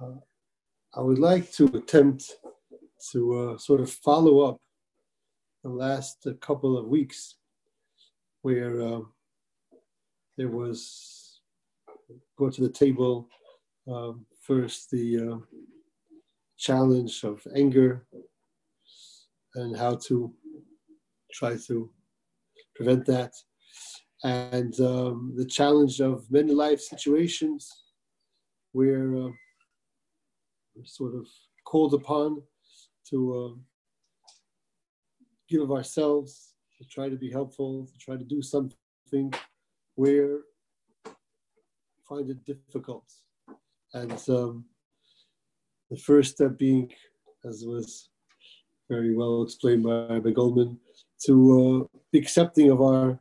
Uh, I would like to attempt to uh, sort of follow up the last uh, couple of weeks where uh, there was go to the table um, first the uh, challenge of anger and how to try to prevent that. And um, the challenge of many life situations where sort of called upon to uh, give of ourselves, to try to be helpful, to try to do something where find it difficult. And um, the first step being, as was very well explained by, by Goldman, to uh, be accepting of our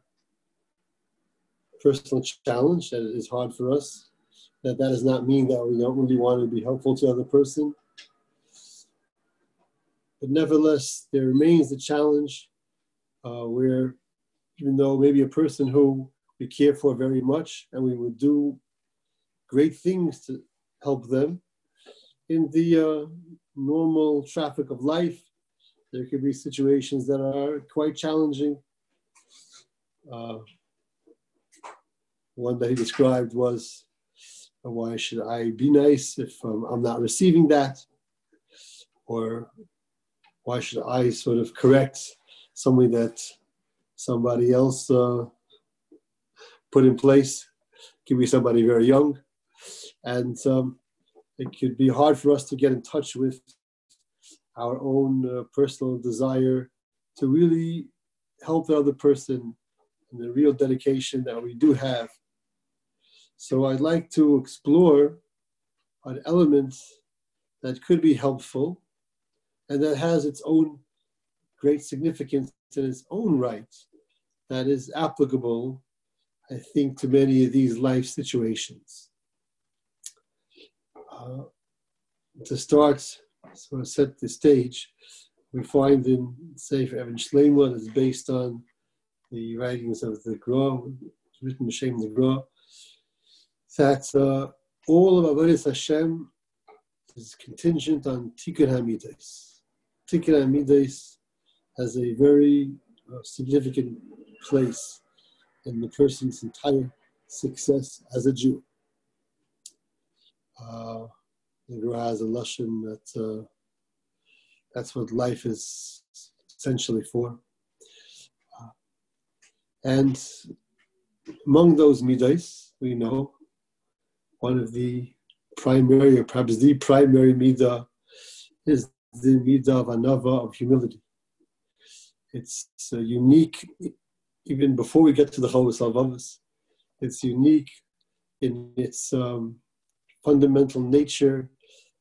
personal challenge that is hard for us. That that does not mean that we don't really want to be helpful to the other person. But nevertheless, there remains the challenge uh, where even though maybe a person who we care for very much and we would do great things to help them, in the uh, normal traffic of life, there could be situations that are quite challenging. Uh, one that he described was, why should I be nice if um, I'm not receiving that? Or why should I sort of correct something that somebody else uh, put in place? Could be somebody very young. And um, it could be hard for us to get in touch with our own uh, personal desire to really help the other person and the real dedication that we do have so I'd like to explore an element that could be helpful and that has its own great significance in its own right that is applicable, I think, to many of these life situations. Uh, to start, sort of set the stage, we find in Sefer Shlema that is based on the writings of the Gra, written Shem the Gra, that uh, all of Avodah Hashem is contingent on Tikkun HaMidas. Tikkun HaMidas has a very uh, significant place in the person's entire success as a Jew. Uh, the has a lesson that uh, that's what life is essentially for. Uh, and among those midas, we know one of the primary, or perhaps the primary midah, is the midah of anava, of humility. It's unique, even before we get to the Chovos HaLevavos, it's unique in its um, fundamental nature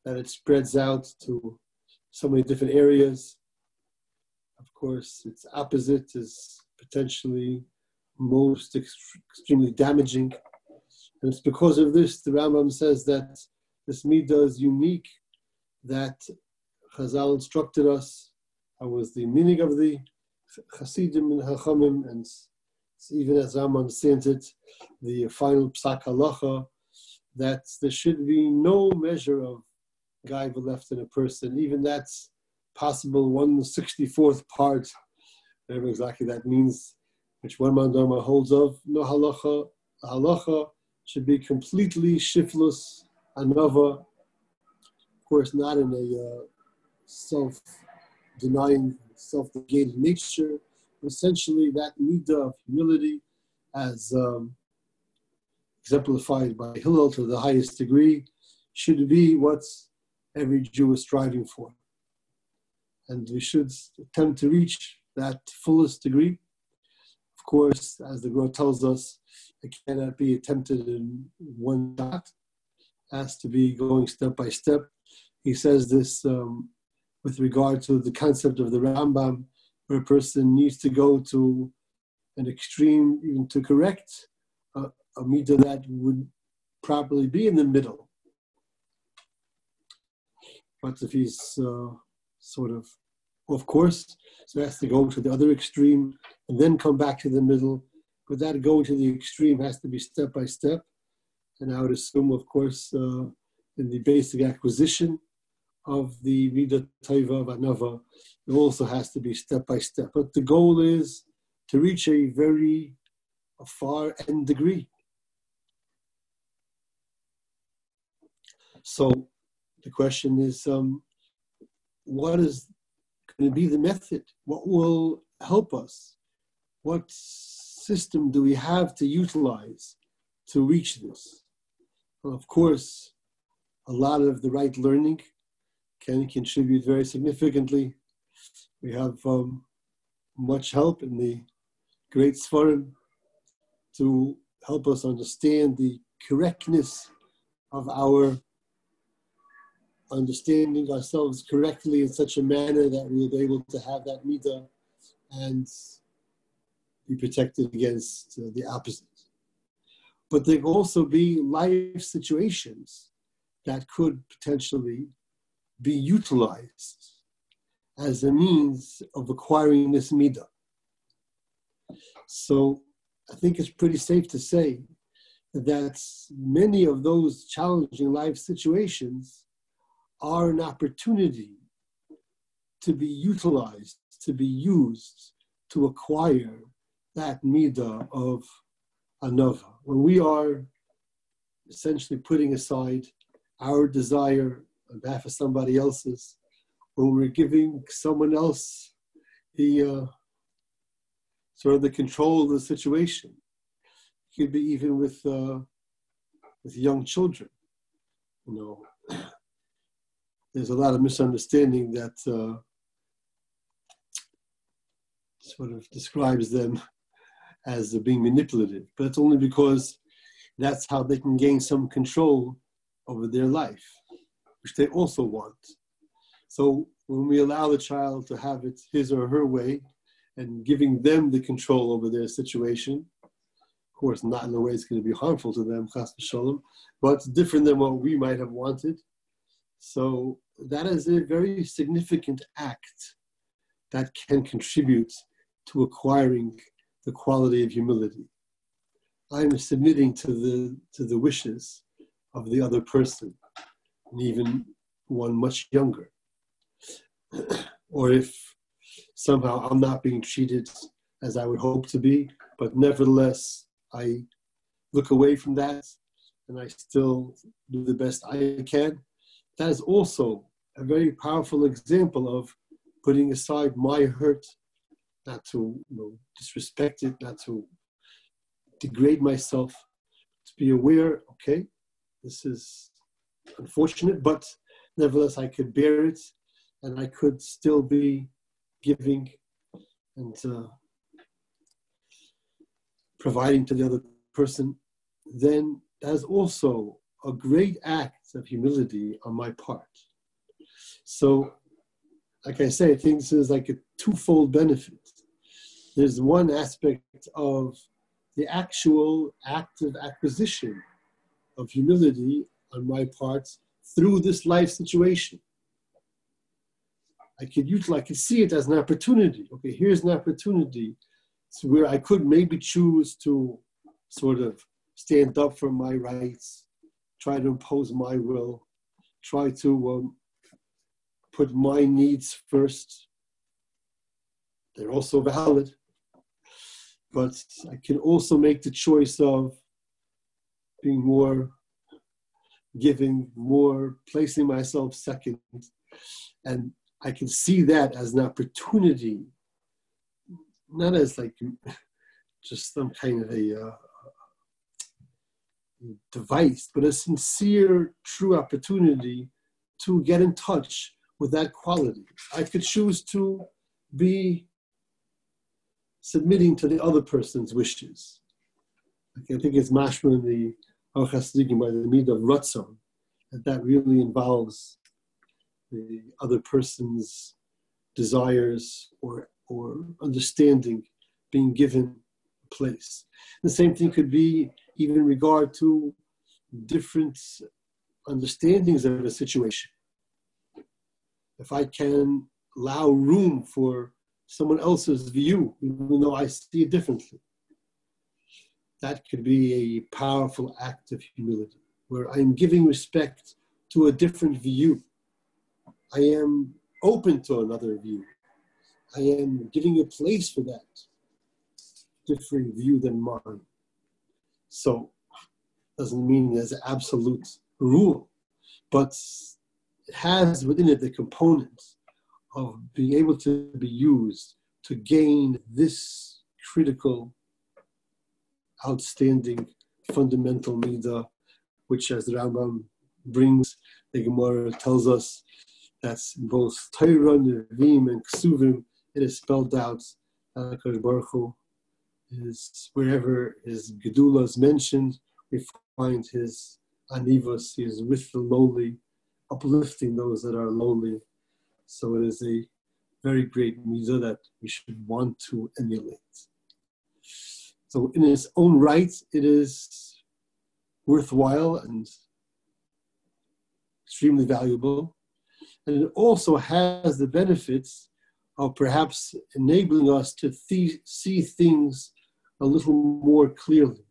that it spreads out to so many different areas. Of course, its opposite is potentially most ext- extremely damaging and it's because of this, the Rambam says that this midah is unique, that Chazal instructed us, I was the meaning of the Hasidim and Hachamim, and even as Rambam sent it, the final Psak Halacha, that there should be no measure of gaiva left in a person, even that's possible 164th part, whatever exactly that means, which one man dharma holds of, no halacha, halacha should be completely shiftless, anova, of course, not in a uh, self denying, self negating nature. Essentially, that midah of humility, as um, exemplified by Hillel to the highest degree, should be what every Jew is striving for. And we should attempt to reach that fullest degree. Of course, as the Gra tells us, it cannot be attempted in one shot. It has to be going step by step. He says this um, with regard to the concept of the Rambam, where a person needs to go to an extreme, even to correct a, midah that would properly be in the middle. But if he's uh, sort of of course, so has to go to the other extreme and then come back to the middle but that going to the extreme has to be step by step. And I would assume, of course, uh, in the basic acquisition of the Midah Taiva of Anava. It also has to be step by step. But the goal is to reach a very a far end degree. So the question is um, what is going to be the method? What will help us? What system do we have to utilize to reach this? Well, of course, a lot of the right learning can contribute very significantly. We have um, much help in the great Svarim to help us understand the correctness of our understanding ourselves correctly in such a manner that we'll be able to have that midah and be protected against uh, the opposite. But there can also be life situations that could potentially be utilized as a means of acquiring this midah. So I think it's pretty safe to say that many of those challenging life situations are an opportunity to be utilized, to be used to acquire that midah of anova. When we are essentially putting aside our desire on behalf of somebody else's, when we're giving someone else the uh, sort of the control of the situation. It could be even with uh, with young children. You know, there's a lot of misunderstanding that uh, sort of describes them as being manipulative, but it's only because that's how they can gain some control over their life, which they also want. So when we allow the child to have it his or her way, and giving them the control over their situation. Of course, not in a way it's going to be harmful to them, shalom, but different than what we might have wanted. So that is a very significant act that can contribute to acquiring the quality of humility. I'm submitting to the to the wishes of the other person, and even one much younger. or if somehow I'm not being treated as I would hope to be, but nevertheless, I look away from that and I still do the best I can. That is also a very powerful example of putting aside my hurt, not to you know, disrespect it, not to degrade myself, to be aware, okay, this is unfortunate, but nevertheless, I could bear it and I could still be giving and uh, providing to the other person, then that's also a great act of humility on my part. So, like I say, I think this is like a twofold benefit. There's one aspect of the actual active acquisition of humility on my part through this life situation. I could utilize, I could see it as an opportunity. Okay, here's an opportunity where I could maybe choose to sort of stand up for my rights, try to impose my will, try to um, put my needs first. They're also valid. But I can also make the choice of being more giving, more placing myself second, and I can see that as an opportunity, not as like just some kind of a uh, device, but a sincere, true opportunity to get in touch with that quality. I could choose to be submitting to the other person's wishes. I think it's mashma in the Al by the need of Ratzon, that that really involves the other person's desires or, or understanding being given place. The same thing could be even in regard to different understandings of a situation. If I can allow room for someone else's view, even though I see it differently, that could be a powerful act of humility, where I'm giving respect to a different view. I am open to another view. I am giving a place for that different view than mine. So, doesn't mean there's an absolute rule, but it has within it the components of being able to be used to gain this critical, outstanding, fundamental midah, which, as the Rambam brings, the Gemara tells us that's both Torah, Nevi'im, and Ksuvim. It is spelled out. Baruch Hu is wherever his Gedula is mentioned, we find his Anivos. He is with the lowly, uplifting those that are lowly. So it is a very great mitzvah that we should want to emulate. So in its own right, it is worthwhile and extremely valuable. And it also has the benefits of perhaps enabling us to th- see things a little more clearly.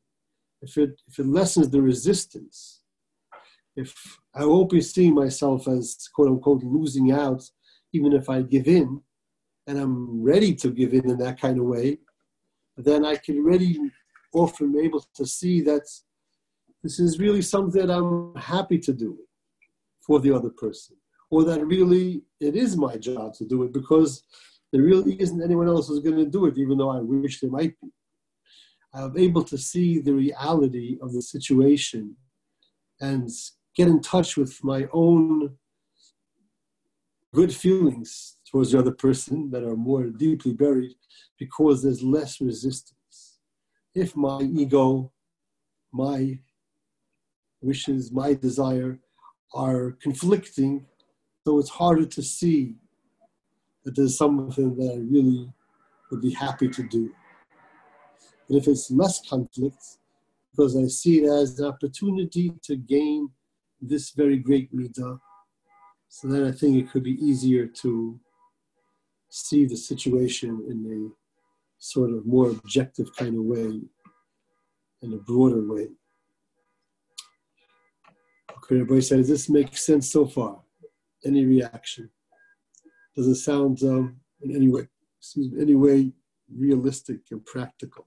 If it, if it lessens the resistance, if I won't be seeing myself as quote unquote losing out, even if I give in, and I'm ready to give in in that kind of way, then I can really often be able to see that this is really something that I'm happy to do for the other person, or that really it is my job to do it because there really isn't anyone else who's going to do it, even though I wish there might be. I'm able to see the reality of the situation and get in touch with my own good feelings towards the other person that are more deeply buried because there's less resistance. If my ego, my wishes, my desire are conflicting, so it's harder to see that there's something that I really would be happy to do. But if it's less conflict, because I see it as an opportunity to gain this very great midah, so then I think it could be easier to see the situation in a sort of more objective kind of way, in a broader way. Okay, everybody said, does this make sense so far? Any reaction? Does it sound um, in any way, excuse me, any way realistic and practical?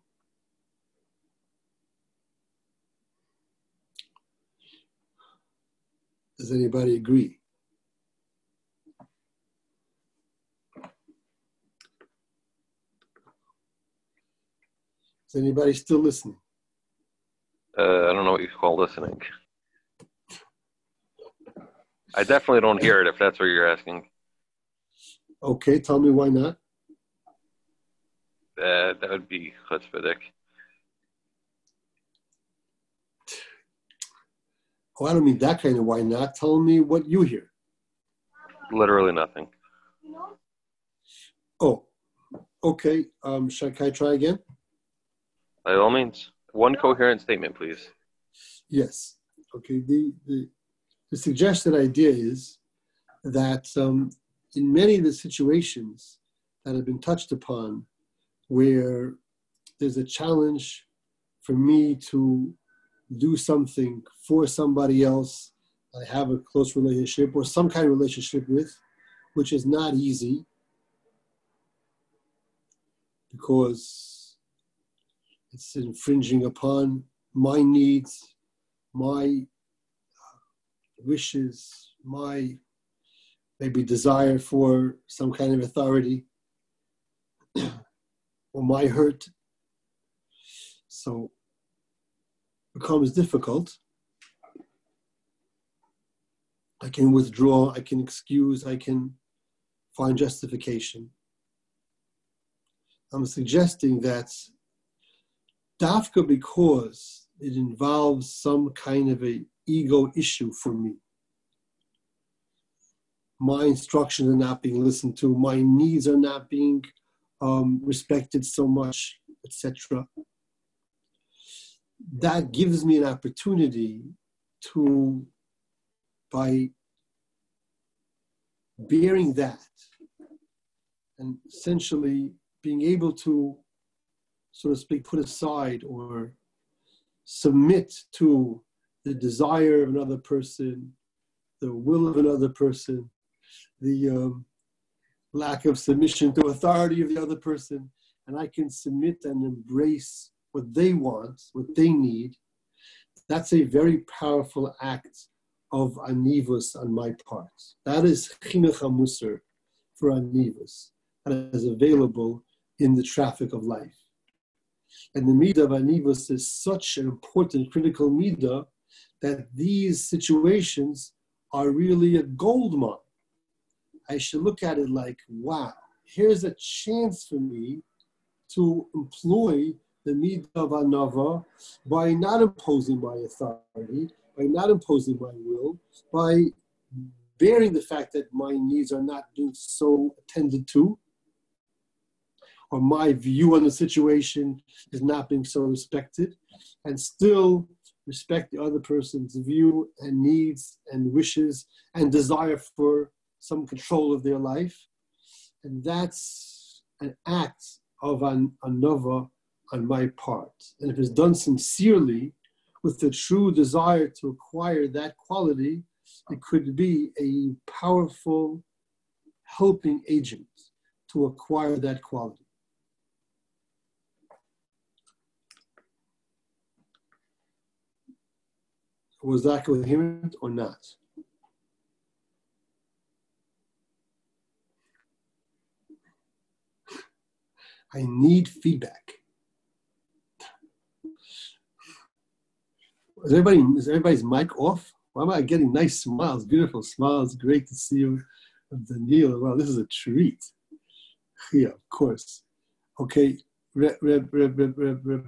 Does anybody agree? Is anybody still listening? Uh, I don't know what you call listening. I definitely don't hear it if that's what you're asking. Okay, tell me why not. Uh, that would be chutzpahdik. Oh, I don't mean that kind of why not. Tell me what you hear. Literally nothing. Oh, okay. Um, should I try again? By all means, one coherent statement, please. Yes. Okay. The the, the suggested idea is that um, in many of the situations that have been touched upon, where there's a challenge for me to do something for somebody else I have a close relationship or some kind of relationship with, which is not easy because it's infringing upon my needs, my wishes, my maybe desire for some kind of authority or my hurt. So becomes difficult, I can withdraw, I can excuse, I can find justification. I'm suggesting that dafka because it involves some kind of a ego issue for me. My instructions are not being listened to, my needs are not being um, respected so much, etc that gives me an opportunity to, by bearing that and essentially being able to, so to speak, put aside or submit to the desire of another person the will of another person, the um, lack of submission to authority of the other person, and I can submit and embrace what they want, what they need, that's a very powerful act of anivus on my part. That is chinuch hamusar for anivus, and is available in the traffic of life. And the midah of anivus is such an important, critical midah that these situations are really a gold mine. I should look at it like, wow, here's a chance for me to employ the midah of anava by not imposing my authority, by not imposing my will, by bearing the fact that my needs are not being so attended to, or my view on the situation is not being so respected, and still respect the other person's view and needs and wishes and desire for some control of their life. And that's an act of an anova on my part. And if it's done sincerely, with the true desire to acquire that quality, it could be a powerful helping agent to acquire that quality. Was that coherent or not? I need feedback. Is everybody is everybody's mic off? Why am I getting nice smiles, beautiful smiles? Great to see you, Daniel. Wow, this is a treat. Yeah, of course. Okay, Reb, Reb, Reb, Reb, Reb, Reb,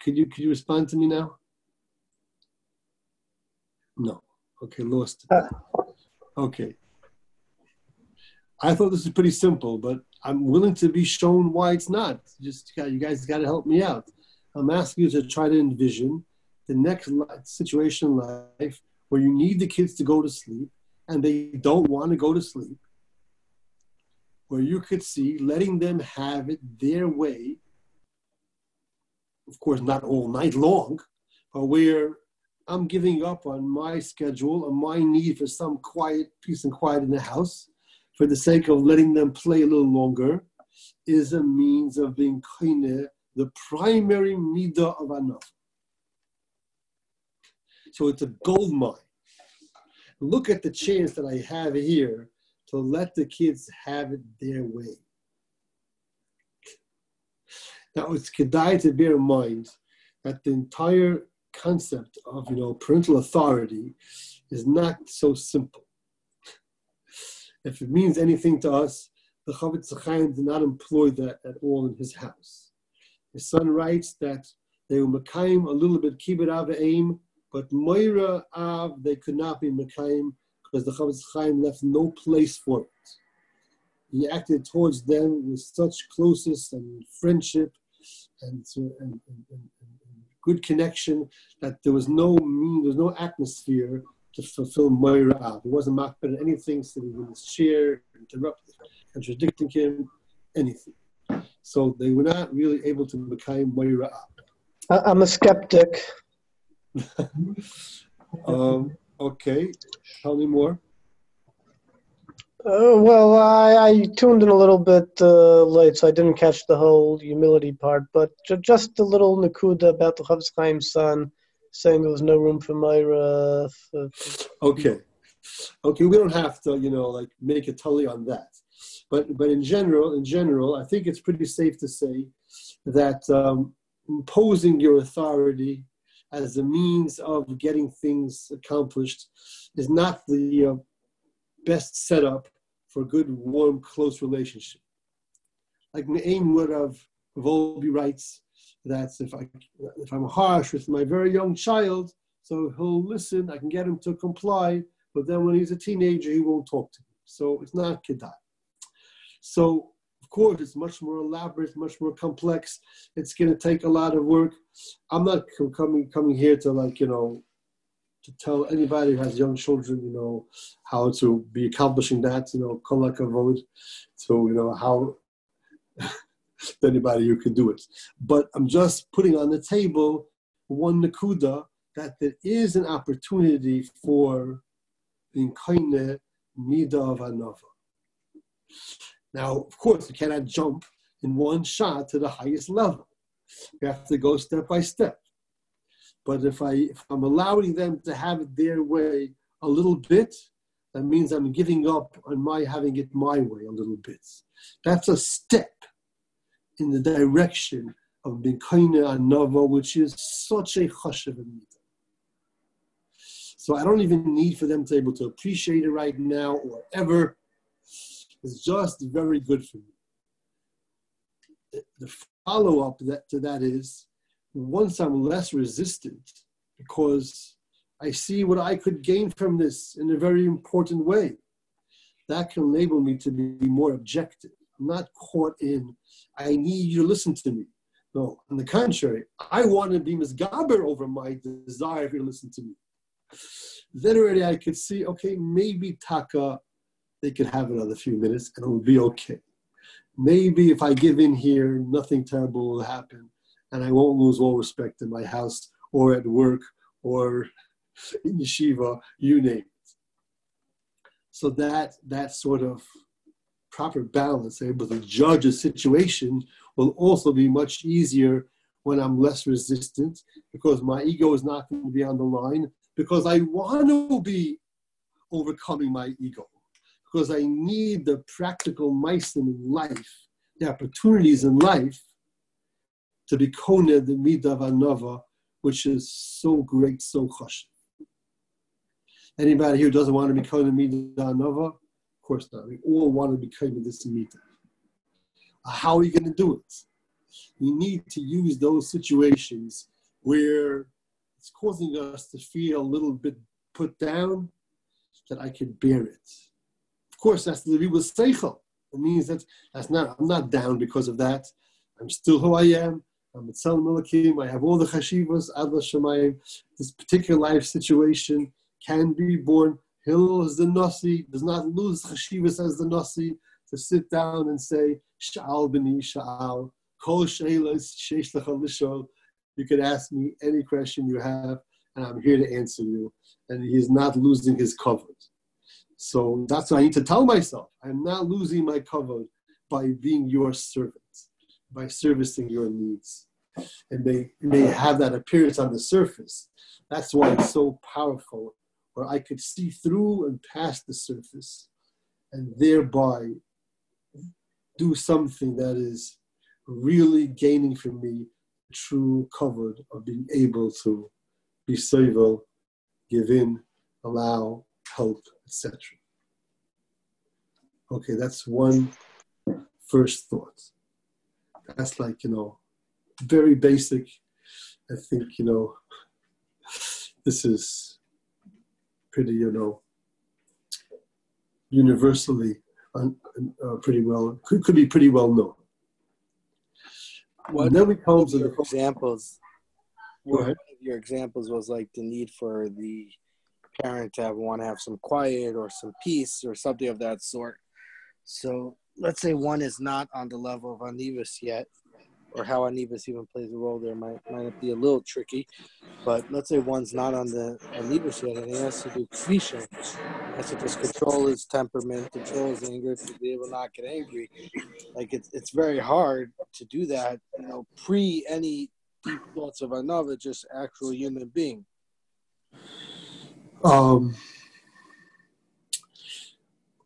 could you could you respond to me now? No. Okay, lost. Uh, okay. I thought this was pretty simple, but I'm willing to be shown why it's not. Just you guys got to help me out. I'm asking you to try to envision the next situation in life where you need the kids to go to sleep and they don't want to go to sleep, where you could see letting them have it their way, of course, not all night long, but where I'm giving up on my schedule and my need for some quiet, peace and quiet in the house for the sake of letting them play a little longer is a means of being kind the primary midah of anaf. So it's a gold mine. Look at the chance that I have here to let the kids have it their way. Now it's kedai to bear in mind that the entire concept of you know parental authority is not so simple. If it means anything to us, the Chofetz Chaim did not employ that at all in his house. His son writes that they were Mekayim a little bit kibbud av aim, but Moira av they could not be Mekayim because the Chofetz Chaim left no place for it. He acted towards them with such closeness and friendship and, and, and, and good connection, that there was no mean, there was no atmosphere to fulfill Moira. He wasn't mocked at anything, sitting in his chair, interrupting, contradicting him, anything. So they were not really able to become Moira. I'm a skeptic. um, okay, tell me more. Uh, well, I, I, tuned in a little bit uh, late, so I didn't catch the whole humility part. But ju- just a little nakuda about the Chofetz Chaim's son saying there was no room for Myra. For... Okay, okay, we don't have to, you know, like make a tully on that. But but in general, in general, I think it's pretty safe to say that um, imposing your authority as a means of getting things accomplished is not the uh, best setup for a good, warm, close relationship. Like Me'ain would have Wolbe writes that if I if I'm harsh with my very young child, so he'll listen, I can get him to comply, but then when he's a teenager, he won't talk to me. So it's not kedai. So of course, it's much more elaborate, much more complex. It's going to take a lot of work. I'm not coming coming here to like you know to tell anybody who has young children, you know, how to be accomplishing that, you know, kolak vote, so you know how anybody who can do it. But I'm just putting on the table one nakuda that there is an opportunity for being koine mida of. Now, of course, you cannot jump in one shot to the highest level. You have to go step by step. But if I if I'm allowing them to have it their way a little bit, that means I'm giving up on my having it my way a little bit. That's a step in the direction of Bikaina Anova, which is such a chashav So I don't even need for them to be able to appreciate it right now or ever. It's just very good for me. The follow up that, to that is once I'm less resistant because I see what I could gain from this in a very important way. That can enable me to be more objective. I'm not caught in, I need you to listen to me. No, on the contrary, I want to be misgaber over my desire for you to listen to me. Then already I could see, okay, maybe Taka, they could have another few minutes and it will be okay. Maybe if I give in here, nothing terrible will happen and I won't lose all respect in my house or at work or in yeshiva, you name it. So that that sort of proper balance, able to judge a situation, will also be much easier when I'm less resistant because my ego is not going to be on the line because I want to be overcoming my ego because I need the practical mice in life, the opportunities in life to be kone the midah anova, which is so great, so chashiv. Anybody here doesn't want to be kone midah anova? Of course not. We all want to be kone this midah. Uh, how are you going to do it? You need to use those situations where it's causing us to feel a little bit put down, that I can bear it. Of course, that's the with seichel. It means that that's not. I'm not down because of that. I'm still who I am. I'm a Tzelem Elokim. I have all the chashivas, Adla Shemayim. This particular life situation can be born. Hillel is the Nasi, does not lose chashivas as the Nasi to sit down and say, Sha'al b'ni Sha'al, Kol She'elas Sheish Lishol. You can ask me any question you have, and I'm here to answer you. And he's not losing his cover. So that's what I need to tell myself. I'm not losing my cover by being your servant by servicing your needs. And may, may have that appearance on the surface. That's why it's so powerful, where I could see through and past the surface and thereby do something that is really gaining for me true cover of being able to be civil, give in, allow, help, etc. Okay, that's one first thought that's like you know very basic. I think you know this is pretty you know universally uh, pretty well could, could be pretty well known. What then we come to the examples one of your examples was like the need for the parent to have, want to have some quiet or some peace or something of that sort? So let's say one is not on the level of Anivas yet, or how Anivas even plays a role there might might be a little tricky. But let's say one's not on the Anivas yet, and he has to do kvisha, has to just control his temperament, control his anger to be able to not get angry. Like it's it's very hard to do that, you know, pre any deep thoughts of another, just actual human being. Um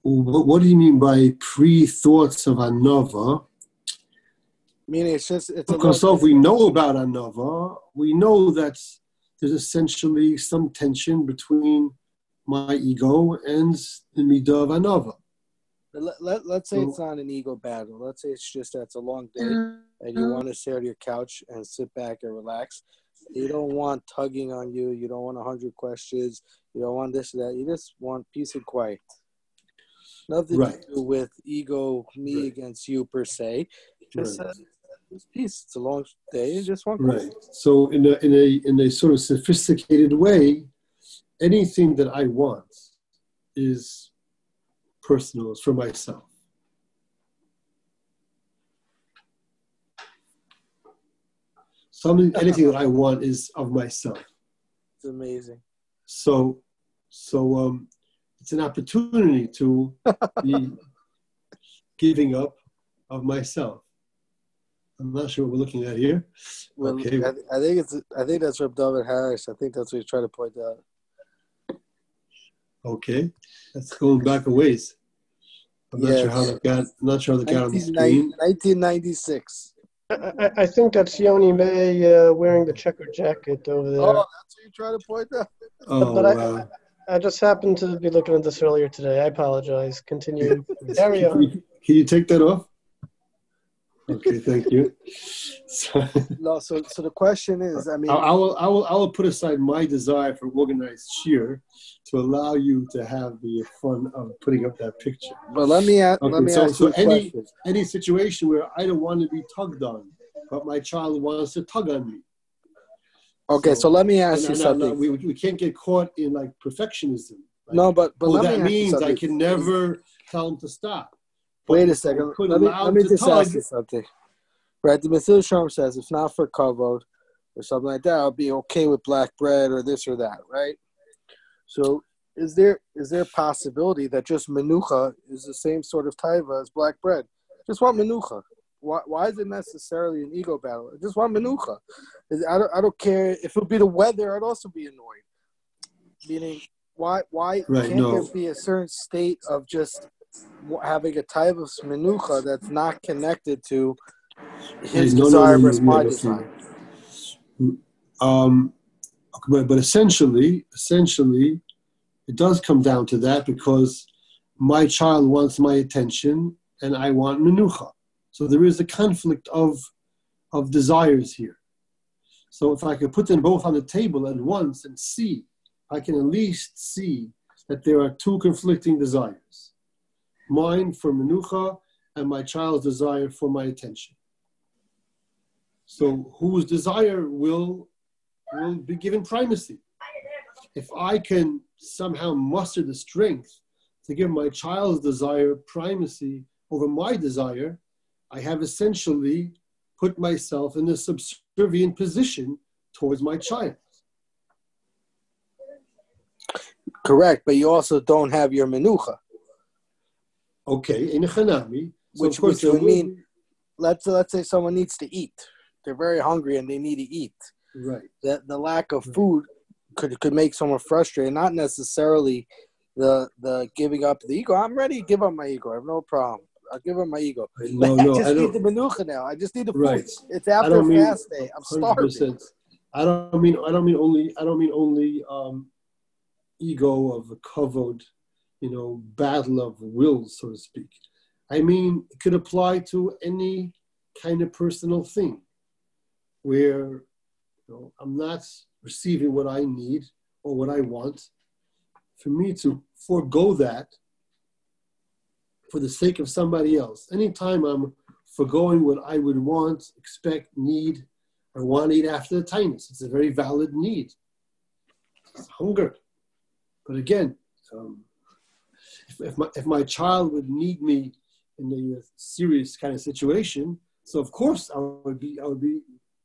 what do you mean by pre-thoughts of anova? Meaning it's just it's because if we know about anova, we know that there's essentially some tension between my ego and the midah of anova. Let, let, let's say so, it's not an ego battle. Let's say it's just that it's a long day and you want to sit on your couch and sit back and relax. You don't want tugging on you. You don't want a hundred questions. You don't want this or that. You just want peace and quiet. Nothing right. to do with ego, me right. against you per se. Just right. uh, peace. It's a long day. Just one. Right. So in a in a in a sort of sophisticated way, anything that I want is personal. It's for myself. Something, anything that I want is of myself. It's amazing. So, so um, it's an opportunity to be giving up of myself. I'm not sure what we're looking at here. Well, Okay. I, I think it's I think that's Reb David Harris. I think that's what he's trying to point out. Okay, that's going back a ways. I'm not sure how Yes. that got. I'm not sure how that got on the screen. 1996. I, I, I think that's Yoni May uh, wearing the checkered jacket over there. Oh, that's what you're trying to point out. Oh, but wow. I just happened to be looking at this earlier today. I apologize. Continue. Carry Can on. you, can you take that off? Okay, thank you. So, No, so so the question is, I mean, I, I will, I will, I will put aside my desire for organized cheer to allow you to have the fun of putting up that picture. but let me ask, let me so- ask so you any- question. Any situation where I don't want to be tugged on, but my child wants to tug on me. Okay, so, so- let me ask No, you no, no, something. we, we can't get caught in like perfectionism. Like, no, but but let me that ask you means I can never tell him to stop. But Wait a second. Let me, let me just ask you something. Right, the Mesilas Shalom says if not for kavod or something like that, I'll be okay with black bread or this or that, right? So is there is there a possibility that just menucha is the same sort of taiva as black bread? Just want menucha. Why, why is it necessarily an ego battle? I just want menucha. I don't, I don't care if it would be the weather. I'd also be annoyed. Meaning, why why Right, can't no. there be a certain state of just having a type of menucha that's not connected to his no, desire no, no, versus no, my desire? Um, but, but essentially, essentially, it does come down to that because my child wants my attention and I want menucha. So there is a conflict of, of desires here. So if I could put them both on the table at once and see, I can at least see that there are two conflicting desires mine for menucha and my child's desire for my attention. So whose desire will will be given primacy. If I can somehow muster the strength to give my child's desire primacy over my desire, I have essentially put myself in a subservient position towards my child. Correct, but you also don't have your menucha. Okay, in a chanami, so Which- of course which would mean- Let's let's say someone needs to eat. They're very hungry and they need to eat. right. That the lack of food could could make someone frustrated. Not necessarily the the giving up the ego. I'm ready to give up my ego. I have no problem. I'll give up my ego. No, I just I need the menucha now. I just need the food. Right. It's after fast day. I'm starving. 100%. I don't mean I don't mean only I don't mean only um, ego of a covered, you know, battle of wills, so to speak. I mean it could apply to any kind of personal thing where you know, I'm not receiving what I need or what I want. For me to forego that for the sake of somebody else. Anytime I'm foregoing what I would want, expect, need, or want to eat after the taanis, it's a very valid need. It's hunger. But again, um, if, if, my, if my child would need me in a serious kind of situation, so of course I would be I would be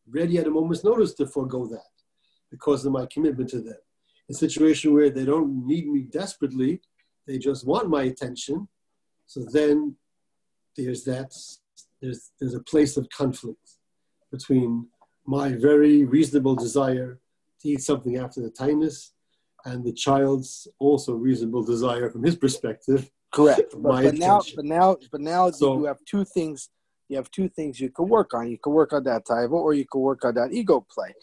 ready at a moment's notice to forego that because of my commitment to them. A situation where they don't need me desperately, they just want my attention. So then there's that there's there's a place of conflict between my very reasonable desire to eat something after the taanis and the child's also reasonable desire from his perspective. Correct. But, but now, but now, but now So- you have two things. You have two things you can work on. You can work on that taiva, or you can work on that ego play.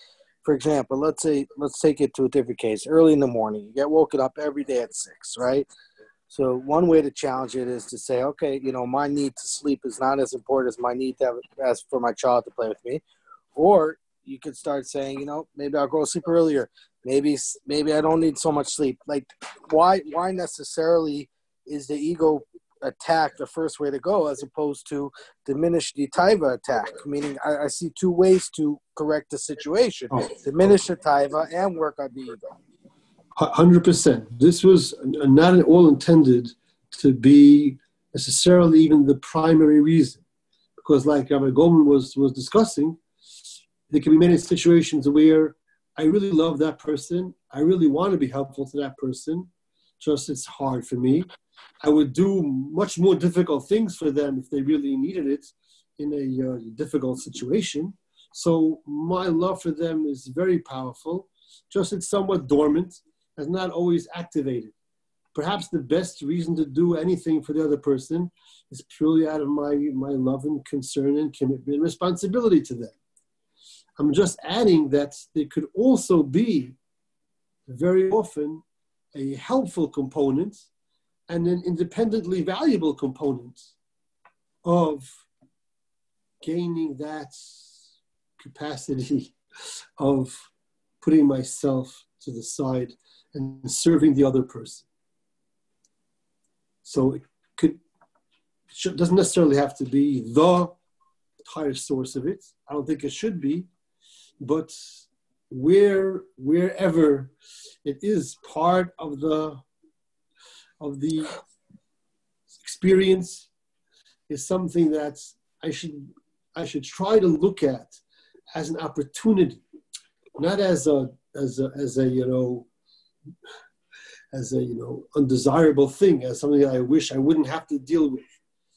For example, let's say let's take it to a different case. Early in the morning, you get woken up every day at six, right? So one way to challenge it is to say, okay, you know, my need to sleep is not as important as my need to have as for my child to play with me, or you could start saying, you know, maybe I'll go to sleep earlier. Maybe maybe I don't need so much sleep. Like, why why necessarily is the ego attack the first way to go as opposed to diminish the taiva attack? Meaning, I, I see two ways to correct the situation: Oh. diminish the taiva and work on the ego. Hundred percent. This was not at all intended to be necessarily even the primary reason, because like Rabbi Goldman was was discussing, there can be many situations where I really love that person, I really want to be helpful to that person, Just it's hard for me. I would do much more difficult things for them if they really needed it in a uh, difficult situation. So my love for them is very powerful. Just it's somewhat dormant, and not always activated. Perhaps the best reason to do anything for the other person is purely out of my, my love and concern and commitment and responsibility to them. I'm just adding that there could also be very often a helpful component and an independently valuable component of gaining that capacity of putting myself to the side and serving the other person. So it could doesn't necessarily have to be the highest source of it. I don't think it should be, but where wherever it is part of the of the experience is something that I should I should try to look at as an opportunity, not as a as a as a you know as a you know undesirable thing, as something I wish I wouldn't have to deal with.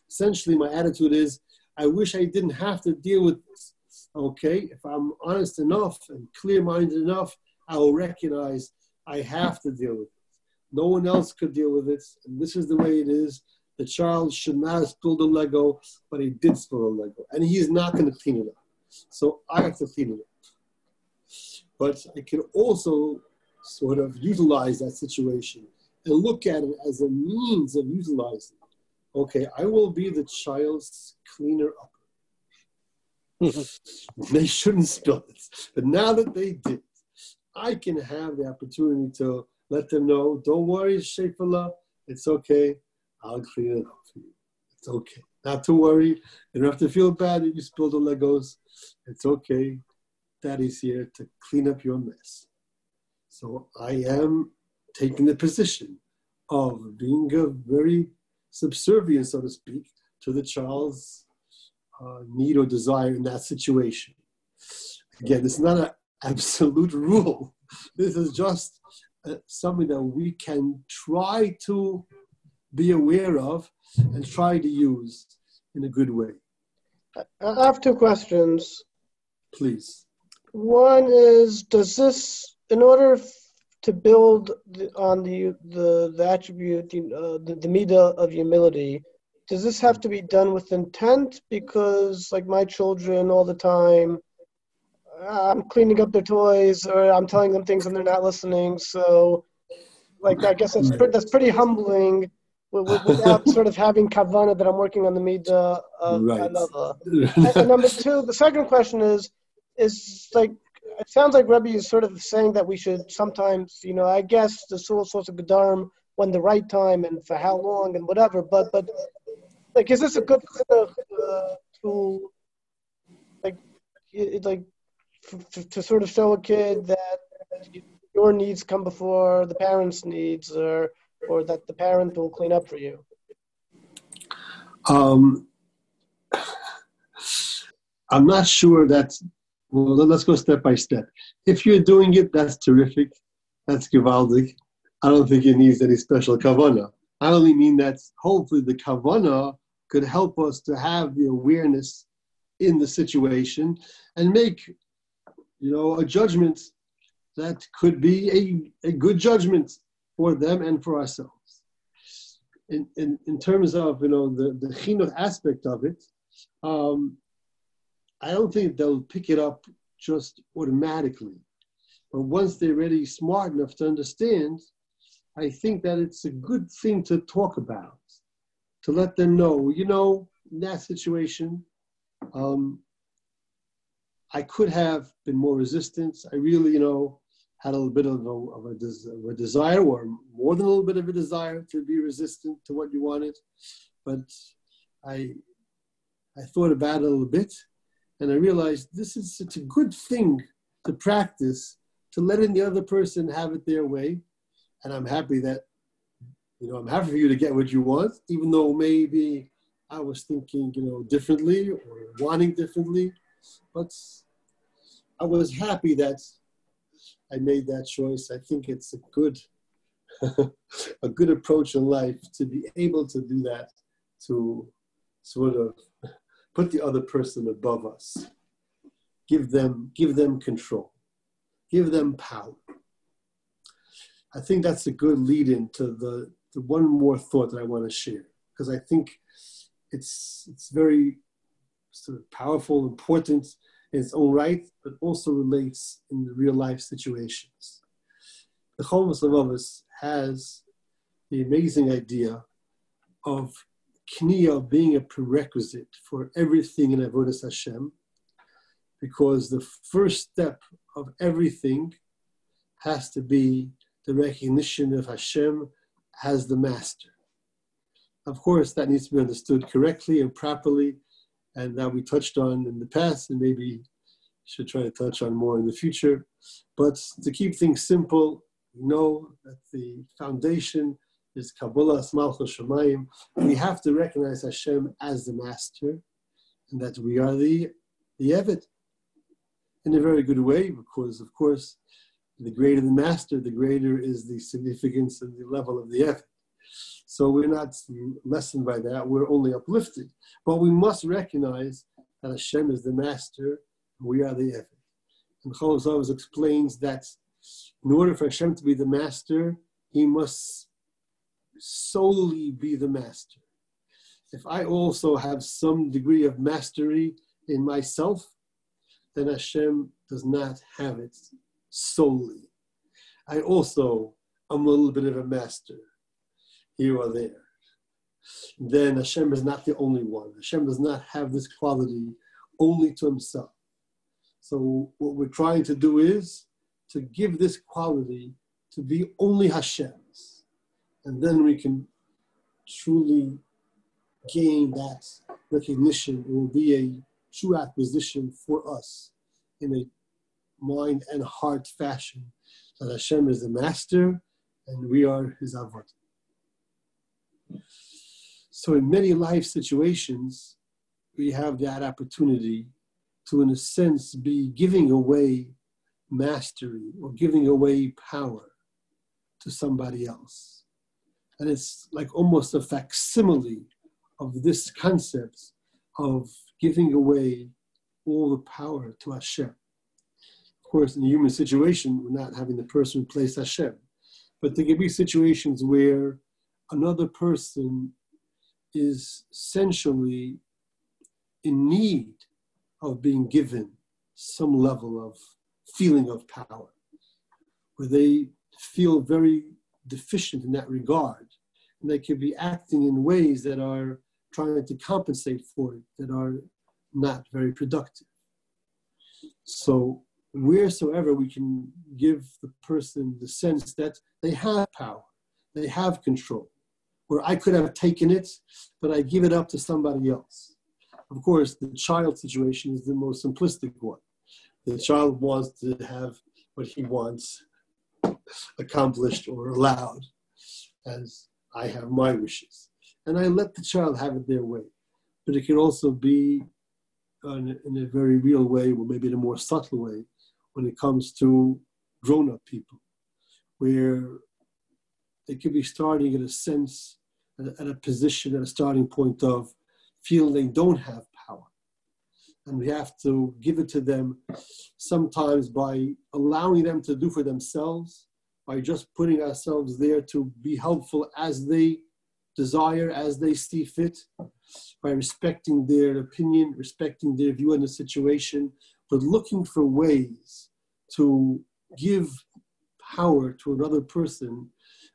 Essentially, my attitude is I wish I didn't have to deal with this. Okay, if I'm honest enough and clear-minded enough, I will recognize I have to deal with it. No one else could deal with it, and this is the way it is. The child should not have spilled a Lego, but he did spill a Lego, and he's not going to clean it up. So I have to clean it up. But I can also sort of utilize that situation and look at it as a means of utilizing. Okay, I will be the child's cleaner up. they shouldn't spill it. But now that they did, I can have the opportunity to let them know, don't worry, Shefala, it's okay. I'll clean it up for you. It's okay. Not to worry. You don't have to feel bad that you spilled the Legos. It's okay. Daddy's here to clean up your mess. So I am taking the position of being a very subservient, so to speak, to the child's uh, need or desire in that situation. Again, it's not an absolute rule. This is just uh, something that we can try to be aware of and try to use in a good way. I have two questions. Please. One is Does this in order to build on the the, the attribute, uh, the, the midah of humility, does this have to be done with intent? Because like my children all the time, I'm cleaning up their toys or I'm telling them things and they're not listening. So, like I guess that's pretty, that's pretty humbling without sort of having kavana that I'm working on the midah of right. another. and, and number two, the second question is, is like it sounds like Rebbe is sort of saying that we should sometimes, you know, I guess the soul source of Gedarim when the right time and for how long and whatever. But but like, is this a good uh, tool, like, it, like to, to sort of show a kid that your needs come before the parents' needs, or or that the parent will clean up for you? Um, I'm not sure that's well, let's go step by step. If you're doing it, that's terrific. That's gewaldig. I don't think it needs any special kavana. I only mean that hopefully the kavana could help us to have the awareness in the situation and make, you know, a judgment that could be a, a good judgment for them and for ourselves. In, in, in terms of, you know, the, the chinuch aspect of it, um, I don't think they'll pick it up just automatically. But once they're really smart enough to understand, I think that it's a good thing to talk about, to let them know, you know, in that situation, um, I could have been more resistant. I really, you know, had a little bit of a, of a, des- of a desire, or more than a little bit of a desire, to be resistant to what you wanted. But I, I thought about it a little bit, and I realized this is such a good thing to practice, to letting the other person have it their way. And I'm happy that, you know, I'm happy for you to get what you want, even though maybe I was thinking, you know, differently or wanting differently. But I was happy that I made that choice. I think it's a good, a good approach in life to be able to do that, to sort of put the other person above us, give them, give them control, give them power. I think that's a good lead in to the, the one more thought that I want to share, because I think it's, it's very sort of powerful, important in its own right, but also relates in the real life situations. The Chovos HaLevavos has the amazing idea of Kniya being a prerequisite for everything in Avodah Hashem, because the first step of everything has to be the recognition of Hashem as the master. Of course, that needs to be understood correctly and properly, and that we touched on in the past, and maybe should try to touch on more in the future. But to keep things simple, know that the foundation is Kabbalah Malchus Shemayim. We have to recognize Hashem as the master, and that we are the the Eved in a very good way, because of course, the greater the master, the greater is the significance and the level of the Eved. So we're not lessened by that, we're only uplifted. But we must recognize that Hashem is the master, we are the Eved. And Chovos HaLevavos explains that in order for Hashem to be the master, he must solely be the master. If I also have some degree of mastery in myself, then Hashem does not have it solely. I also am a little bit of a master here or there. Then Hashem is not the only one. Hashem does not have this quality only to himself. So what we're trying to do is to give this quality to be only Hashem's. And then we can truly gain that recognition. It will be a true acquisition for us in a mind and heart fashion that Hashem is the master and we are his avodah. So, in many life situations, we have that opportunity to, in a sense, be giving away mastery or giving away power to somebody else. And it's like almost a facsimile of this concept of giving away all the power to Hashem. Of course, in a human situation, we're not having the person replace Hashem. But there can be situations where another person is essentially in need of being given some level of feeling of power, where they feel very deficient in that regard. And they could be acting in ways that are trying to compensate for it, that are not very productive. So, wheresoever we can give the person the sense that they have power, they have control, where I could have taken it, but I give it up to somebody else. Of course, the child situation is the most simplistic one the child wants to have what he wants accomplished or allowed, as I have my wishes. And I let the child have it their way. But it can also be uh, in, in a very real way, or maybe in a more subtle way, when it comes to grown up people, where they could be starting at a sense, at a position, at a starting point of feeling they don't have power. and we have to give it to them sometimes by allowing them to do for themselves, by just putting ourselves there to be helpful as they desire, as they see fit, by respecting their opinion, respecting their view on the situation, but looking for ways to give power to another person,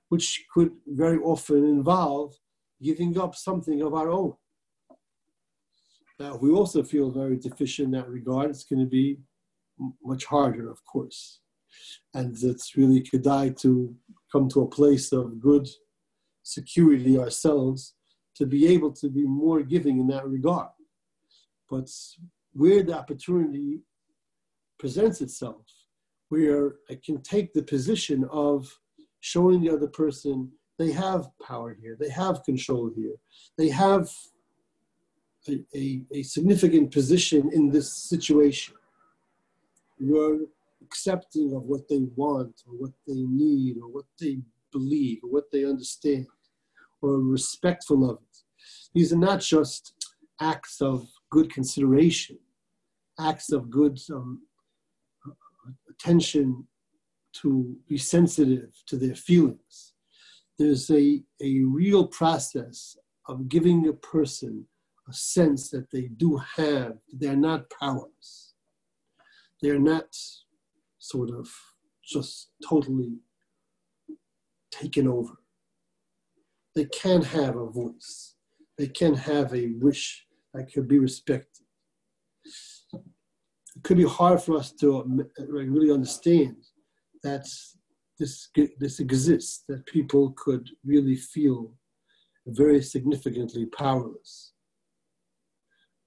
which could very often involve giving up something of our own. Now, we also feel very deficient in that regard, it's going to be much harder, of course. And it's really kedai to come to a place of good security ourselves to be able to be more giving in that regard. But where the opportunity presents itself, where I can take the position of showing the other person they have power here, they have control here, they have a, a, a significant position in this situation. You're accepting of what they want or what they need or what they believe or what they understand or respectful of it. These are not just acts of good consideration, acts of good um, attention to be sensitive to their feelings. There's a, a real process of giving a person a sense that they do have, they're not powerless. They're not sort of just totally taken over. They can have a voice. They can have a wish that could be respected. It could be hard for us to uh, really understand that this, this exists, that people could really feel very significantly powerless.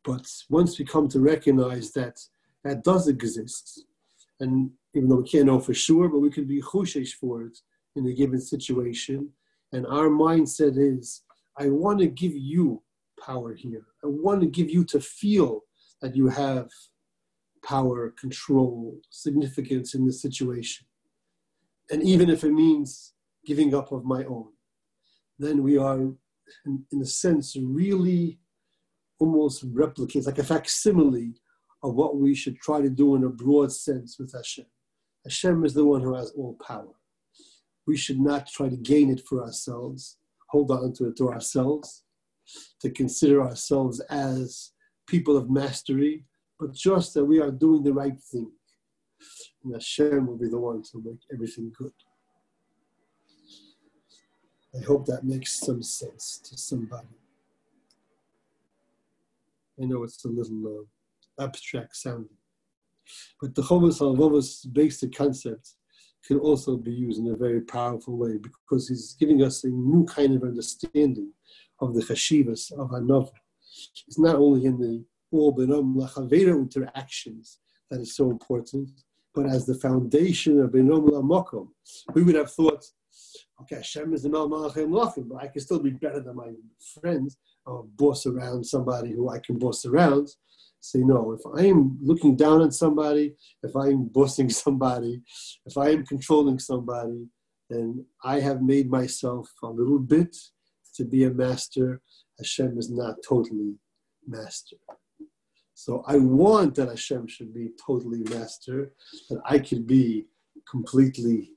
But once we come to recognize that that does exist, and even though we can't know for sure, but we can be chushesh for it in a given situation, and our mindset is, I want to give you power here. I want to give you to feel that you have power, control, significance in this situation. And even if it means giving up of my own, then we are, in, in a sense, really almost replicates, like a facsimile of what we should try to do in a broad sense with Hashem. Hashem is the one who has all power. We should not try to gain it for ourselves, hold on to it to ourselves, to consider ourselves as people of mastery, but just that we are doing the right thing. And Hashem will be the one to make everything good. I hope that makes some sense to somebody. I know it's a little uh, abstract sounding, but the Chovos HaLevavos basic concept can also be used in a very powerful way because he's giving us a new kind of understanding of the chashivas of ha'anavah. It's not only in the all benom lachavera interactions that is so important, but as the foundation of benom lamokom. We would have thought, okay, Hashem is the mel malachim lachim, but I can still be better than my friends or boss around somebody who I can boss around. Say no. If I am looking down on somebody, if I am bossing somebody, if I am controlling somebody, then I have made myself a little bit to be a master. Hashem is not totally master. So I want that Hashem should be totally master, that I could be completely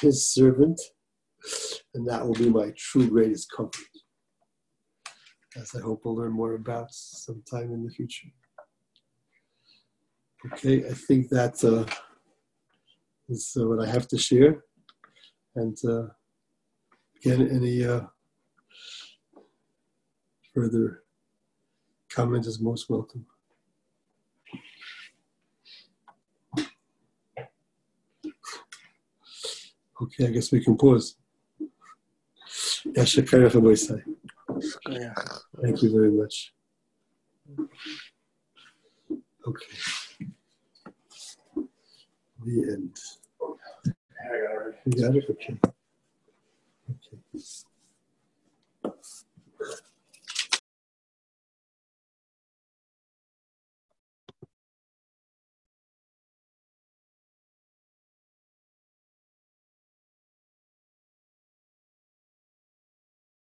his servant, and that will be my true greatest comfort. As I hope we'll learn more about sometime in the future. Okay, I think that uh, is uh, what I have to share. And uh, again, any uh, further comment is most welcome. Okay, I guess we can pause. Thank you very much. Okay the end. You got it? Okay. Okay.